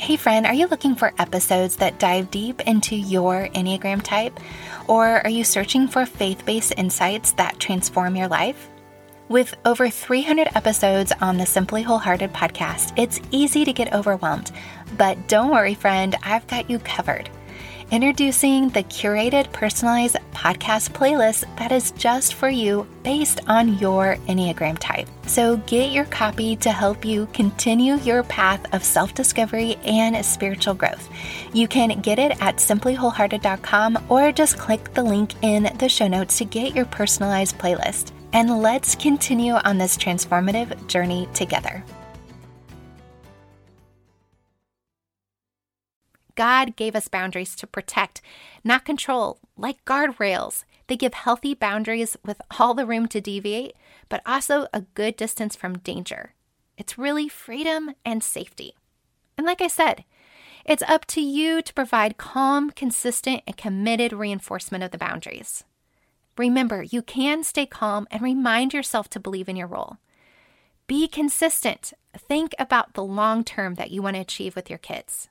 Hey, friend, are you looking for episodes that dive deep into your Enneagram type? Or are you searching for faith based insights that transform your life? With over 300 episodes on the Simply Wholehearted podcast, it's easy to get overwhelmed. But don't worry, friend, I've got you covered. Introducing the curated personalized podcast playlist that is just for you based on your Enneagram type. So get your copy to help you continue your path of self discovery and spiritual growth. You can get it at simplywholehearted.com or just click the link in the show notes to get your personalized playlist. And let's continue on this transformative journey together. God gave us boundaries to protect, not control, like guardrails. They give healthy boundaries with all the room to deviate, but also a good distance from danger. It's really freedom and safety. And like I said, it's up to you to provide calm, consistent, and committed reinforcement of the boundaries. Remember, you can stay calm and remind yourself to believe in your role. Be consistent. Think about the long term that you want to achieve with your kids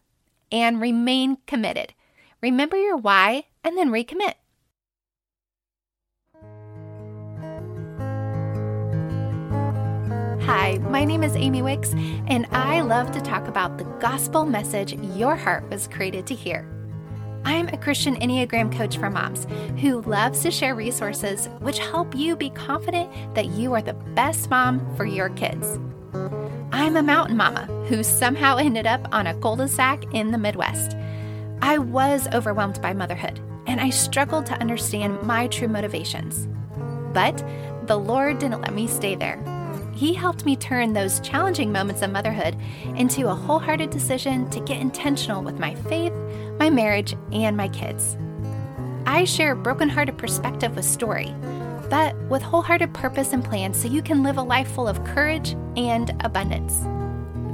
and remain committed. Remember your why and then recommit. Hi, my name is Amy Wicks, and I love to talk about the gospel message your heart was created to hear. I'm a Christian Enneagram coach for moms who loves to share resources which help you be confident that you are the best mom for your kids. I'm a mountain mama who somehow ended up on a cul de sac in the Midwest. I was overwhelmed by motherhood and I struggled to understand my true motivations. But the Lord didn't let me stay there. He helped me turn those challenging moments of motherhood into a wholehearted decision to get intentional with my faith, my marriage, and my kids. I share a brokenhearted perspective with story but with wholehearted purpose and plans so you can live a life full of courage and abundance.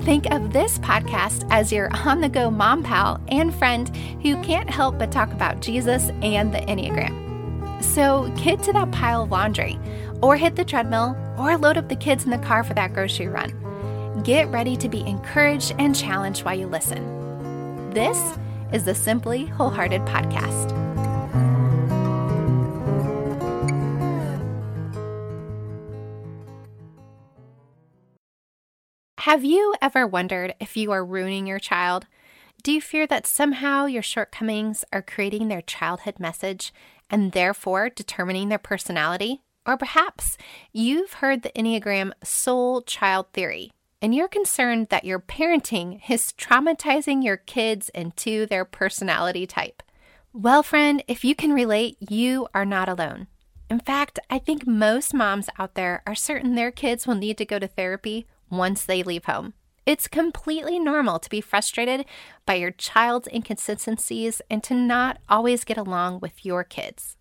Think of this podcast as your on the go mom pal and friend who can't help but talk about Jesus and the Enneagram. So get to that pile of laundry, or hit the treadmill, or load up the kids in the car for that grocery run. Get ready to be encouraged and challenged while you listen. This is the Simply Wholehearted Podcast. Have you ever wondered if you are ruining your child? Do you fear that somehow your shortcomings are creating their childhood message and therefore determining their personality? Or perhaps you've heard the Enneagram soul child theory and you're concerned that your parenting is traumatizing your kids into their personality type. Well, friend, if you can relate, you are not alone. In fact, I think most moms out there are certain their kids will need to go to therapy once they leave home. It's completely normal to be frustrated by your child's inconsistencies and to not always get along with your kids.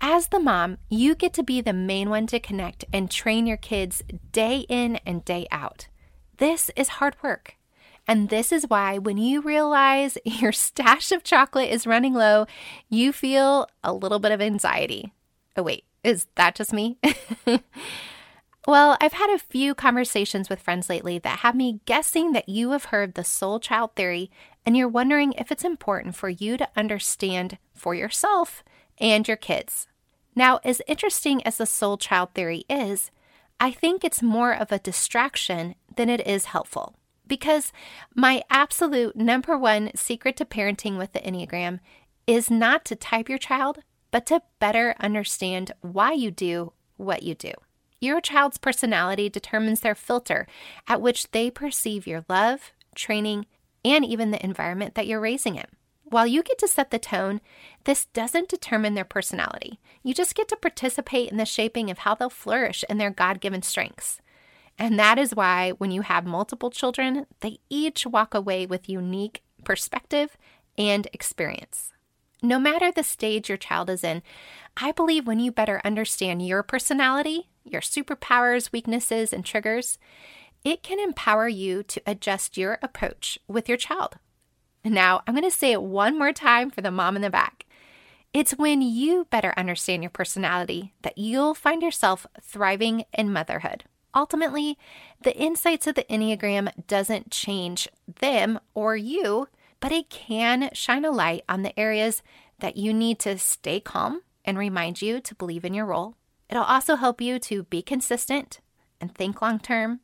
As the mom, you get to be the main one to connect and train your kids day in and day out. This is hard work. And this is why, when you realize your stash of chocolate is running low, you feel a little bit of anxiety. Oh, wait, is that just me? Well, I've had a few conversations with friends lately that have me guessing that you have heard the soul child theory and you're wondering if it's important for you to understand for yourself and your kids. Now, as interesting as the soul child theory is, I think it's more of a distraction than it is helpful. Because my absolute number one secret to parenting with the Enneagram is not to type your child, but to better understand why you do what you do. Your child's personality determines their filter at which they perceive your love, training, and even the environment that you're raising in. While you get to set the tone, this doesn't determine their personality. You just get to participate in the shaping of how they'll flourish in their God given strengths. And that is why when you have multiple children, they each walk away with unique perspective and experience. No matter the stage your child is in, I believe when you better understand your personality, your superpowers, weaknesses, and triggers, it can empower you to adjust your approach with your child. Now, I'm going to say it one more time for the mom in the back. It's when you better understand your personality that you'll find yourself thriving in motherhood. Ultimately, the insights of the Enneagram doesn't change them or you, but it can shine a light on the areas that you need to stay calm and remind you to believe in your role. It'll also help you to be consistent and think long term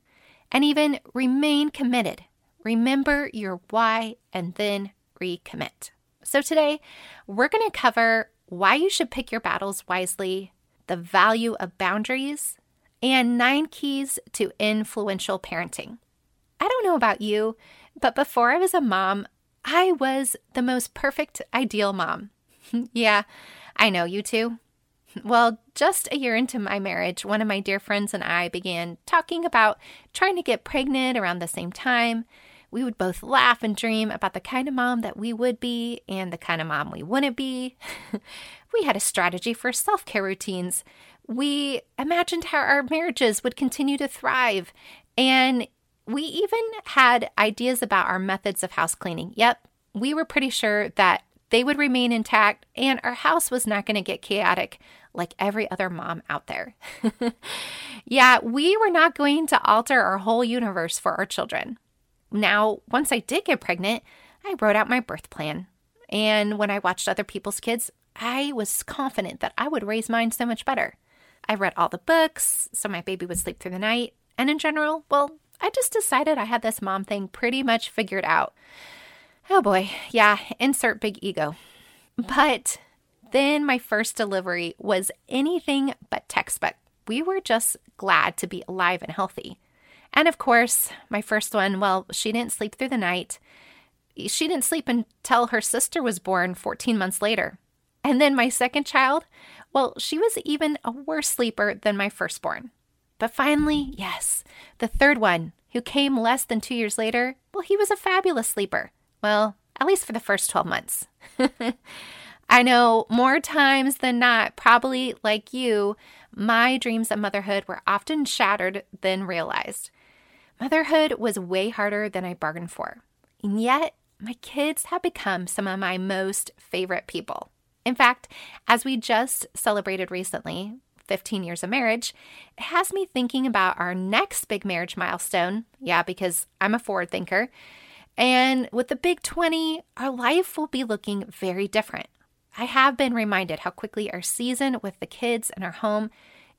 and even remain committed. Remember your why and then recommit. So, today we're going to cover why you should pick your battles wisely, the value of boundaries, and nine keys to influential parenting. I don't know about you, but before I was a mom, I was the most perfect, ideal mom. yeah, I know you too. Well, just a year into my marriage, one of my dear friends and I began talking about trying to get pregnant around the same time. We would both laugh and dream about the kind of mom that we would be and the kind of mom we wouldn't be. we had a strategy for self care routines. We imagined how our marriages would continue to thrive. And we even had ideas about our methods of house cleaning. Yep, we were pretty sure that they would remain intact and our house was not going to get chaotic like every other mom out there. yeah, we were not going to alter our whole universe for our children. Now, once I did get pregnant, I wrote out my birth plan. And when I watched other people's kids, I was confident that I would raise mine so much better. I read all the books so my baby would sleep through the night. And in general, well, I just decided I had this mom thing pretty much figured out. Oh boy, yeah, insert big ego. But then my first delivery was anything but textbook. We were just glad to be alive and healthy. And of course, my first one, well, she didn't sleep through the night. She didn't sleep until her sister was born 14 months later. And then my second child, well, she was even a worse sleeper than my firstborn. But finally, yes, the third one, who came less than two years later, well, he was a fabulous sleeper. Well, at least for the first 12 months. I know more times than not, probably like you, my dreams of motherhood were often shattered than realized. Motherhood was way harder than I bargained for. And yet, my kids have become some of my most favorite people. In fact, as we just celebrated recently, 15 years of marriage, it has me thinking about our next big marriage milestone. Yeah, because I'm a forward thinker. And with the big 20, our life will be looking very different. I have been reminded how quickly our season with the kids and our home,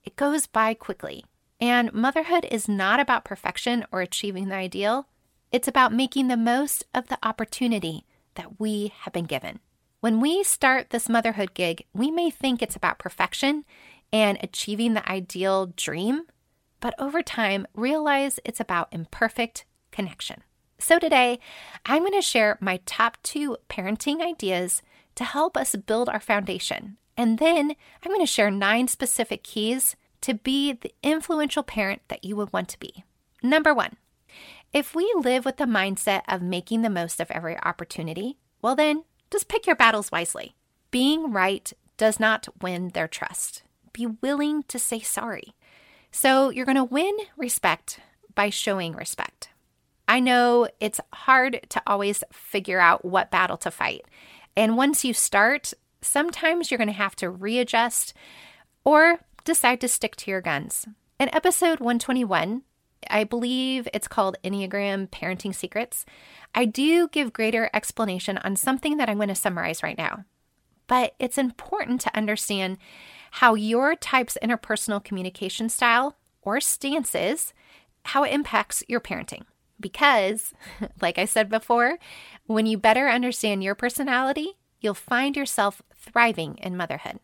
it goes by quickly. And motherhood is not about perfection or achieving the ideal, it's about making the most of the opportunity that we have been given. When we start this motherhood gig, we may think it's about perfection and achieving the ideal dream, but over time, realize it's about imperfect connection. So, today, I'm going to share my top two parenting ideas to help us build our foundation. And then I'm going to share nine specific keys to be the influential parent that you would want to be. Number one, if we live with the mindset of making the most of every opportunity, well, then just pick your battles wisely. Being right does not win their trust. Be willing to say sorry. So you're going to win respect by showing respect. I know it's hard to always figure out what battle to fight. And once you start, sometimes you're going to have to readjust or decide to stick to your guns. In episode 121, I believe it's called Enneagram Parenting Secrets, I do give greater explanation on something that I'm going to summarize right now. But it's important to understand how your type's interpersonal communication style or stances, how it impacts your parenting. Because, like I said before, when you better understand your personality, you'll find yourself thriving in motherhood.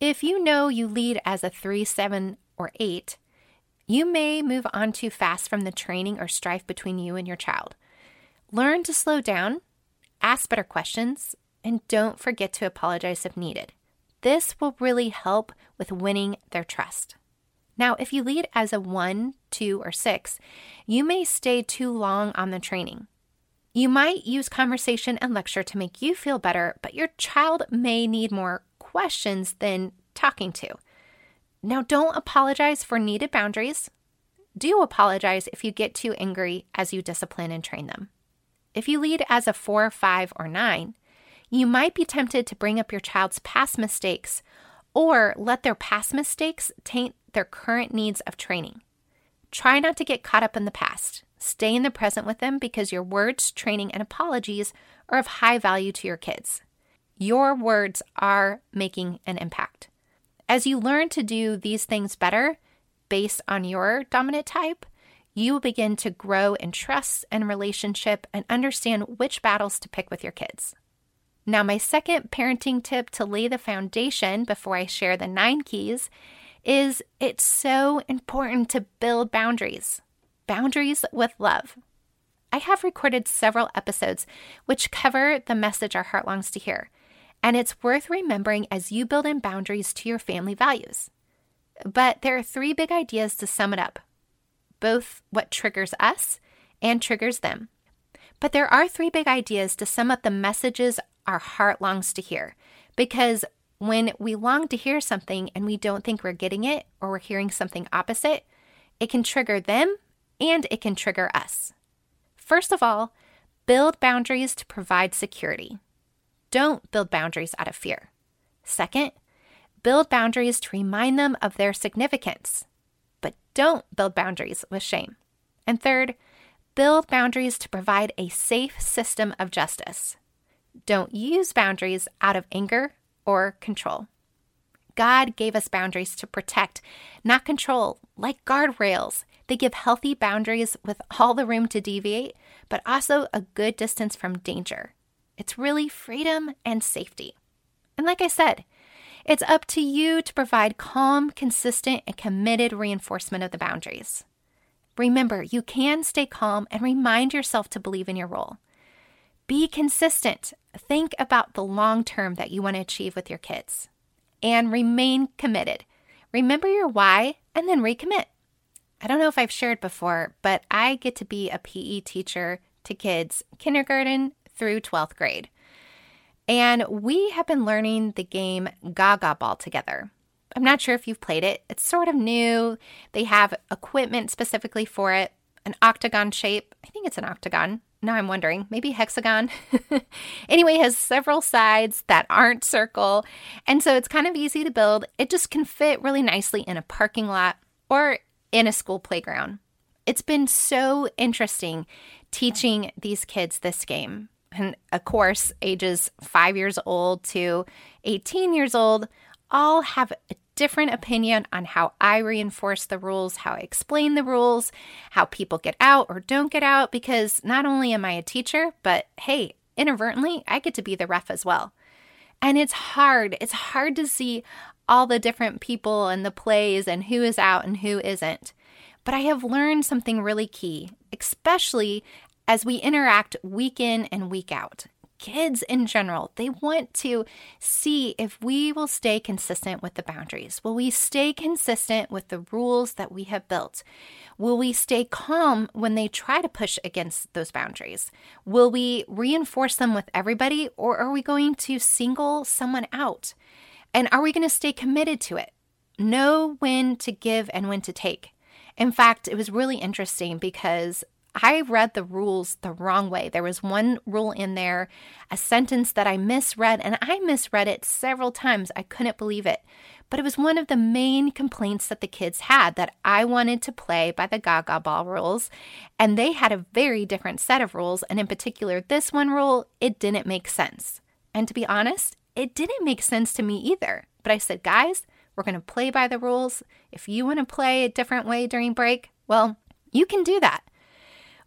If you know you lead as a 3, 7, or 8, you may move on too fast from the training or strife between you and your child. Learn to slow down, ask better questions, and don't forget to apologize if needed. This will really help with winning their trust. Now, if you lead as a 1, 2, or 6, you may stay too long on the training. You might use conversation and lecture to make you feel better, but your child may need more questions than talking to. Now, don't apologize for needed boundaries. Do apologize if you get too angry as you discipline and train them. If you lead as a four, five, or nine, you might be tempted to bring up your child's past mistakes or let their past mistakes taint their current needs of training. Try not to get caught up in the past. Stay in the present with them because your words, training, and apologies are of high value to your kids. Your words are making an impact. As you learn to do these things better based on your dominant type, you will begin to grow in trust and relationship and understand which battles to pick with your kids. Now, my second parenting tip to lay the foundation before I share the nine keys is it's so important to build boundaries. Boundaries with love. I have recorded several episodes which cover the message our heart longs to hear, and it's worth remembering as you build in boundaries to your family values. But there are three big ideas to sum it up both what triggers us and triggers them. But there are three big ideas to sum up the messages our heart longs to hear. Because when we long to hear something and we don't think we're getting it or we're hearing something opposite, it can trigger them and it can trigger us. First of all, build boundaries to provide security. Don't build boundaries out of fear. Second, build boundaries to remind them of their significance. But don't build boundaries with shame. And third, build boundaries to provide a safe system of justice. Don't use boundaries out of anger or control. God gave us boundaries to protect, not control, like guardrails. They give healthy boundaries with all the room to deviate, but also a good distance from danger. It's really freedom and safety. And like I said, it's up to you to provide calm, consistent, and committed reinforcement of the boundaries. Remember, you can stay calm and remind yourself to believe in your role. Be consistent. Think about the long term that you want to achieve with your kids and remain committed. Remember your why and then recommit. I don't know if I've shared before, but I get to be a PE teacher to kids kindergarten through 12th grade. And we have been learning the game Gaga Ball together. I'm not sure if you've played it. It's sort of new. They have equipment specifically for it, an octagon shape. I think it's an octagon. Now I'm wondering, maybe hexagon. anyway, has several sides that aren't circle. And so it's kind of easy to build. It just can fit really nicely in a parking lot or in a school playground. It's been so interesting teaching these kids this game. And of course, ages five years old to 18 years old all have a different opinion on how I reinforce the rules, how I explain the rules, how people get out or don't get out, because not only am I a teacher, but hey, inadvertently, I get to be the ref as well. And it's hard. It's hard to see all the different people and the plays and who is out and who isn't. But I have learned something really key, especially as we interact week in and week out kids in general, they want to see if we will stay consistent with the boundaries. Will we stay consistent with the rules that we have built? Will we stay calm when they try to push against those boundaries? Will we reinforce them with everybody or are we going to single someone out? And are we going to stay committed to it? Know when to give and when to take. In fact, it was really interesting because I read the rules the wrong way. There was one rule in there, a sentence that I misread, and I misread it several times. I couldn't believe it. But it was one of the main complaints that the kids had that I wanted to play by the Gaga Ball rules, and they had a very different set of rules. And in particular, this one rule, it didn't make sense. And to be honest, it didn't make sense to me either. But I said, guys, we're going to play by the rules. If you want to play a different way during break, well, you can do that.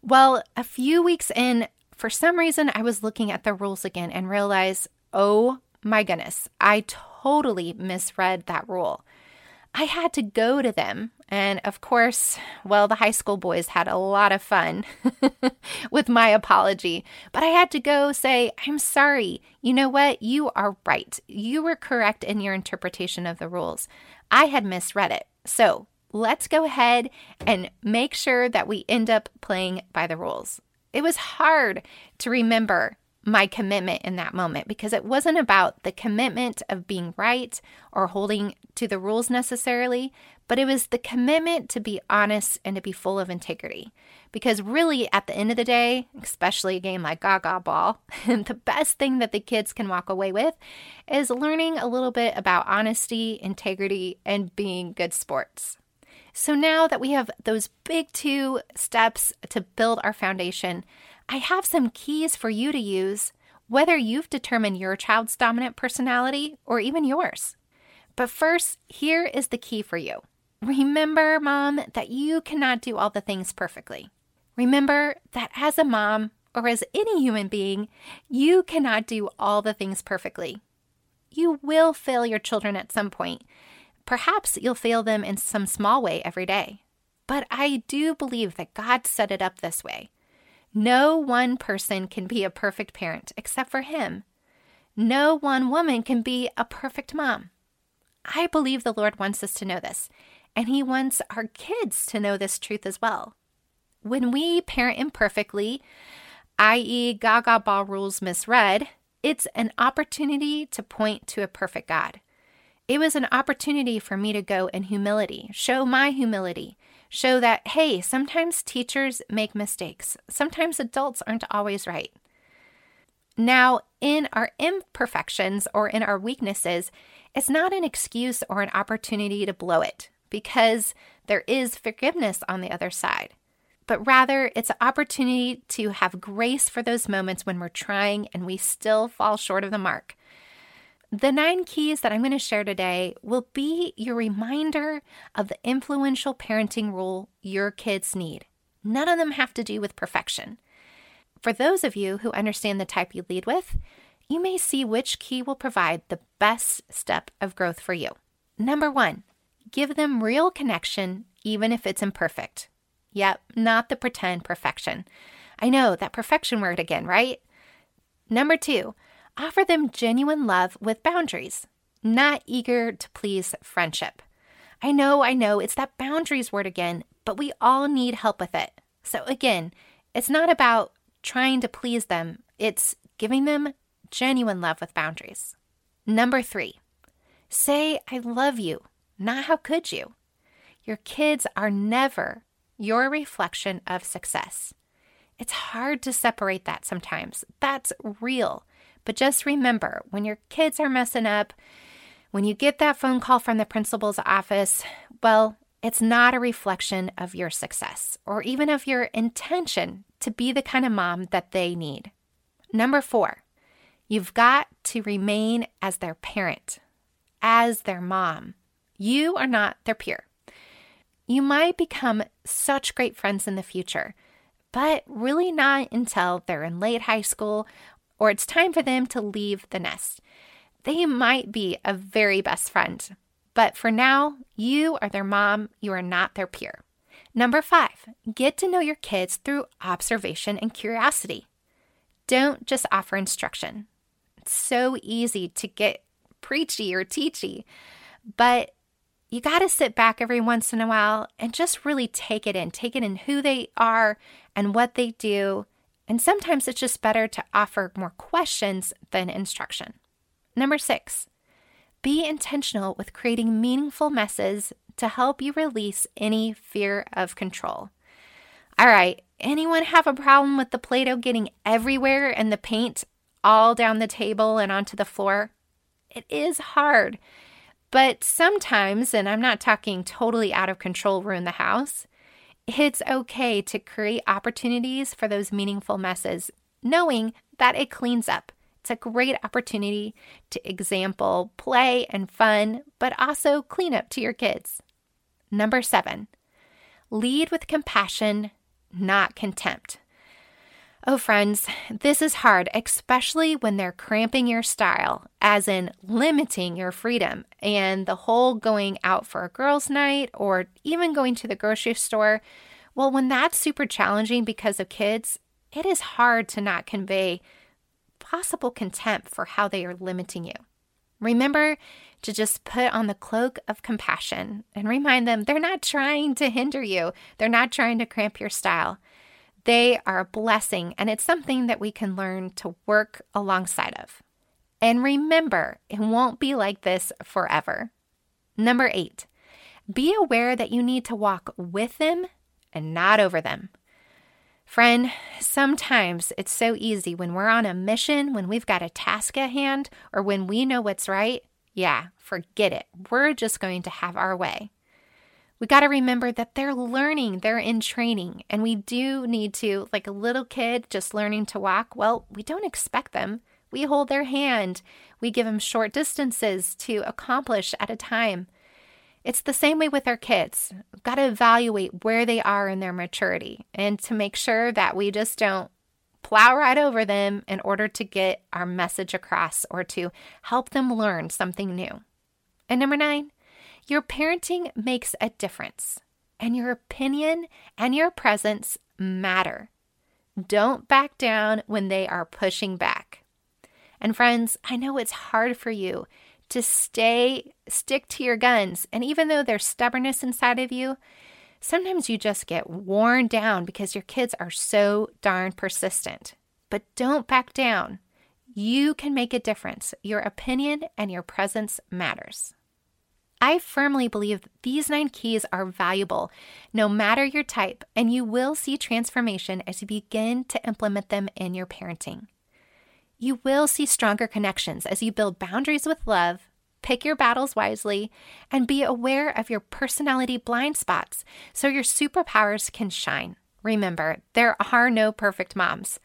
Well, a few weeks in, for some reason, I was looking at the rules again and realized, oh my goodness, I totally misread that rule. I had to go to them. And of course, well, the high school boys had a lot of fun with my apology. But I had to go say, I'm sorry. You know what? You are right. You were correct in your interpretation of the rules. I had misread it. So let's go ahead and make sure that we end up playing by the rules. It was hard to remember my commitment in that moment because it wasn't about the commitment of being right or holding to the rules necessarily, but it was the commitment to be honest and to be full of integrity. Because really, at the end of the day, especially a game like Gaga Ball, the best thing that the kids can walk away with is learning a little bit about honesty, integrity, and being good sports. So now that we have those big two steps to build our foundation, I have some keys for you to use, whether you've determined your child's dominant personality or even yours. But first, here is the key for you. Remember, mom, that you cannot do all the things perfectly. Remember that as a mom, or as any human being, you cannot do all the things perfectly. You will fail your children at some point. Perhaps you'll fail them in some small way every day. But I do believe that God set it up this way. No one person can be a perfect parent except for Him. No one woman can be a perfect mom. I believe the Lord wants us to know this, and He wants our kids to know this truth as well. When we parent imperfectly, i.e., Gaga Ball rules misread, it's an opportunity to point to a perfect God. It was an opportunity for me to go in humility, show my humility, show that, hey, sometimes teachers make mistakes. Sometimes adults aren't always right. Now, in our imperfections or in our weaknesses, it's not an excuse or an opportunity to blow it because there is forgiveness on the other side but rather it's an opportunity to have grace for those moments when we're trying and we still fall short of the mark. The nine keys that I'm going to share today will be your reminder of the influential parenting rule your kids need. None of them have to do with perfection. For those of you who understand the type you lead with, you may see which key will provide the best step of growth for you. Number one, give them real connection, even if it's imperfect. Yep, not the pretend perfection. I know that perfection word again, right? Number two, offer them genuine love with boundaries, not eager to please friendship. I know, I know, it's that boundaries word again, but we all need help with it. So again, it's not about trying to please them, it's giving them genuine love with boundaries. Number three, say, I love you, not how could you. Your kids are never your reflection of success. It's hard to separate that sometimes. That's real. But just remember when your kids are messing up, when you get that phone call from the principal's office, well, it's not a reflection of your success or even of your intention to be the kind of mom that they need. Number four, you've got to remain as their parent, as their mom. You are not their peer. You might become such great friends in the future, but really not until they're in late high school or it's time for them to leave the nest. They might be a very best friend, but for now, you are their mom, you are not their peer. Number five, get to know your kids through observation and curiosity. Don't just offer instruction. It's so easy to get preachy or teachy, but you got to sit back every once in a while and just really take it in, take it in who they are and what they do. And sometimes it's just better to offer more questions than instruction. Number six, be intentional with creating meaningful messes to help you release any fear of control. All right, anyone have a problem with the Play Doh getting everywhere and the paint all down the table and onto the floor? It is hard. But sometimes, and I'm not talking totally out of control ruin the house, it's okay to create opportunities for those meaningful messes, knowing that it cleans up. It's a great opportunity to example play and fun, but also clean up to your kids. Number seven, lead with compassion, not contempt. Oh, friends, this is hard, especially when they're cramping your style, as in limiting your freedom. And the whole going out for a girls' night or even going to the grocery store, well, when that's super challenging because of kids, it is hard to not convey possible contempt for how they are limiting you. Remember to just put on the cloak of compassion and remind them they're not trying to hinder you, they're not trying to cramp your style. They are a blessing, and it's something that we can learn to work alongside of. And remember, it won't be like this forever. Number eight, be aware that you need to walk with them and not over them. Friend, sometimes it's so easy when we're on a mission, when we've got a task at hand, or when we know what's right. Yeah, forget it. We're just going to have our way. We got to remember that they're learning, they're in training, and we do need to, like a little kid just learning to walk, well, we don't expect them. We hold their hand, we give them short distances to accomplish at a time. It's the same way with our kids. We've got to evaluate where they are in their maturity and to make sure that we just don't plow right over them in order to get our message across or to help them learn something new. And number nine, your parenting makes a difference, and your opinion and your presence matter. Don't back down when they are pushing back. And friends, I know it's hard for you to stay, stick to your guns. And even though there's stubbornness inside of you, sometimes you just get worn down because your kids are so darn persistent. But don't back down. You can make a difference. Your opinion and your presence matters. I firmly believe these nine keys are valuable no matter your type, and you will see transformation as you begin to implement them in your parenting. You will see stronger connections as you build boundaries with love, pick your battles wisely, and be aware of your personality blind spots so your superpowers can shine. Remember, there are no perfect moms,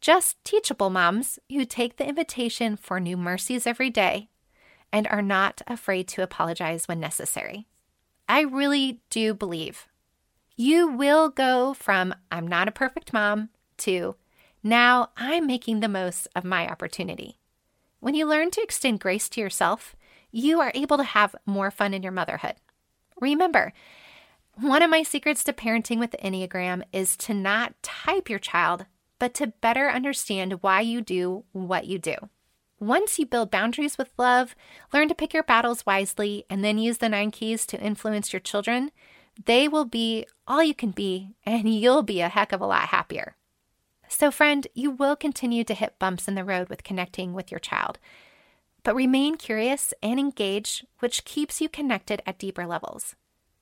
just teachable moms who take the invitation for new mercies every day and are not afraid to apologize when necessary. I really do believe you will go from I'm not a perfect mom to now I'm making the most of my opportunity. When you learn to extend grace to yourself, you are able to have more fun in your motherhood. Remember, one of my secrets to parenting with the Enneagram is to not type your child, but to better understand why you do what you do. Once you build boundaries with love, learn to pick your battles wisely, and then use the nine keys to influence your children, they will be all you can be, and you'll be a heck of a lot happier. So, friend, you will continue to hit bumps in the road with connecting with your child, but remain curious and engaged, which keeps you connected at deeper levels.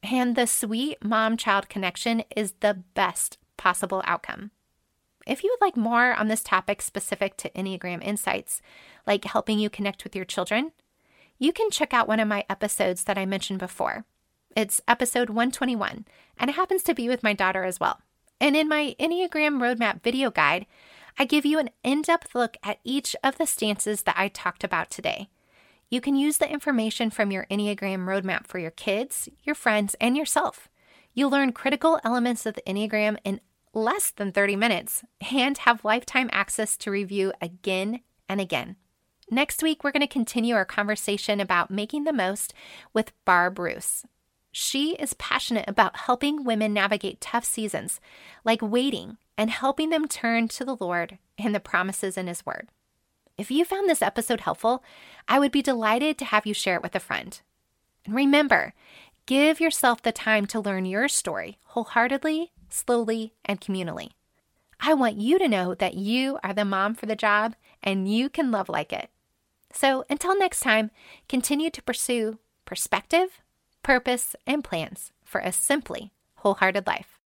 And the sweet mom child connection is the best possible outcome. If you would like more on this topic specific to Enneagram insights, like helping you connect with your children, you can check out one of my episodes that I mentioned before. It's episode 121, and it happens to be with my daughter as well. And in my Enneagram Roadmap video guide, I give you an in depth look at each of the stances that I talked about today. You can use the information from your Enneagram Roadmap for your kids, your friends, and yourself. You'll learn critical elements of the Enneagram in less than 30 minutes and have lifetime access to review again and again. Next week, we're going to continue our conversation about making the most with Barb Roose. She is passionate about helping women navigate tough seasons, like waiting, and helping them turn to the Lord and the promises in His Word. If you found this episode helpful, I would be delighted to have you share it with a friend. And remember, give yourself the time to learn your story wholeheartedly slowly, and communally. I want you to know that you are the mom for the job and you can love like it. So until next time, continue to pursue perspective, purpose, and plans for a simply wholehearted life.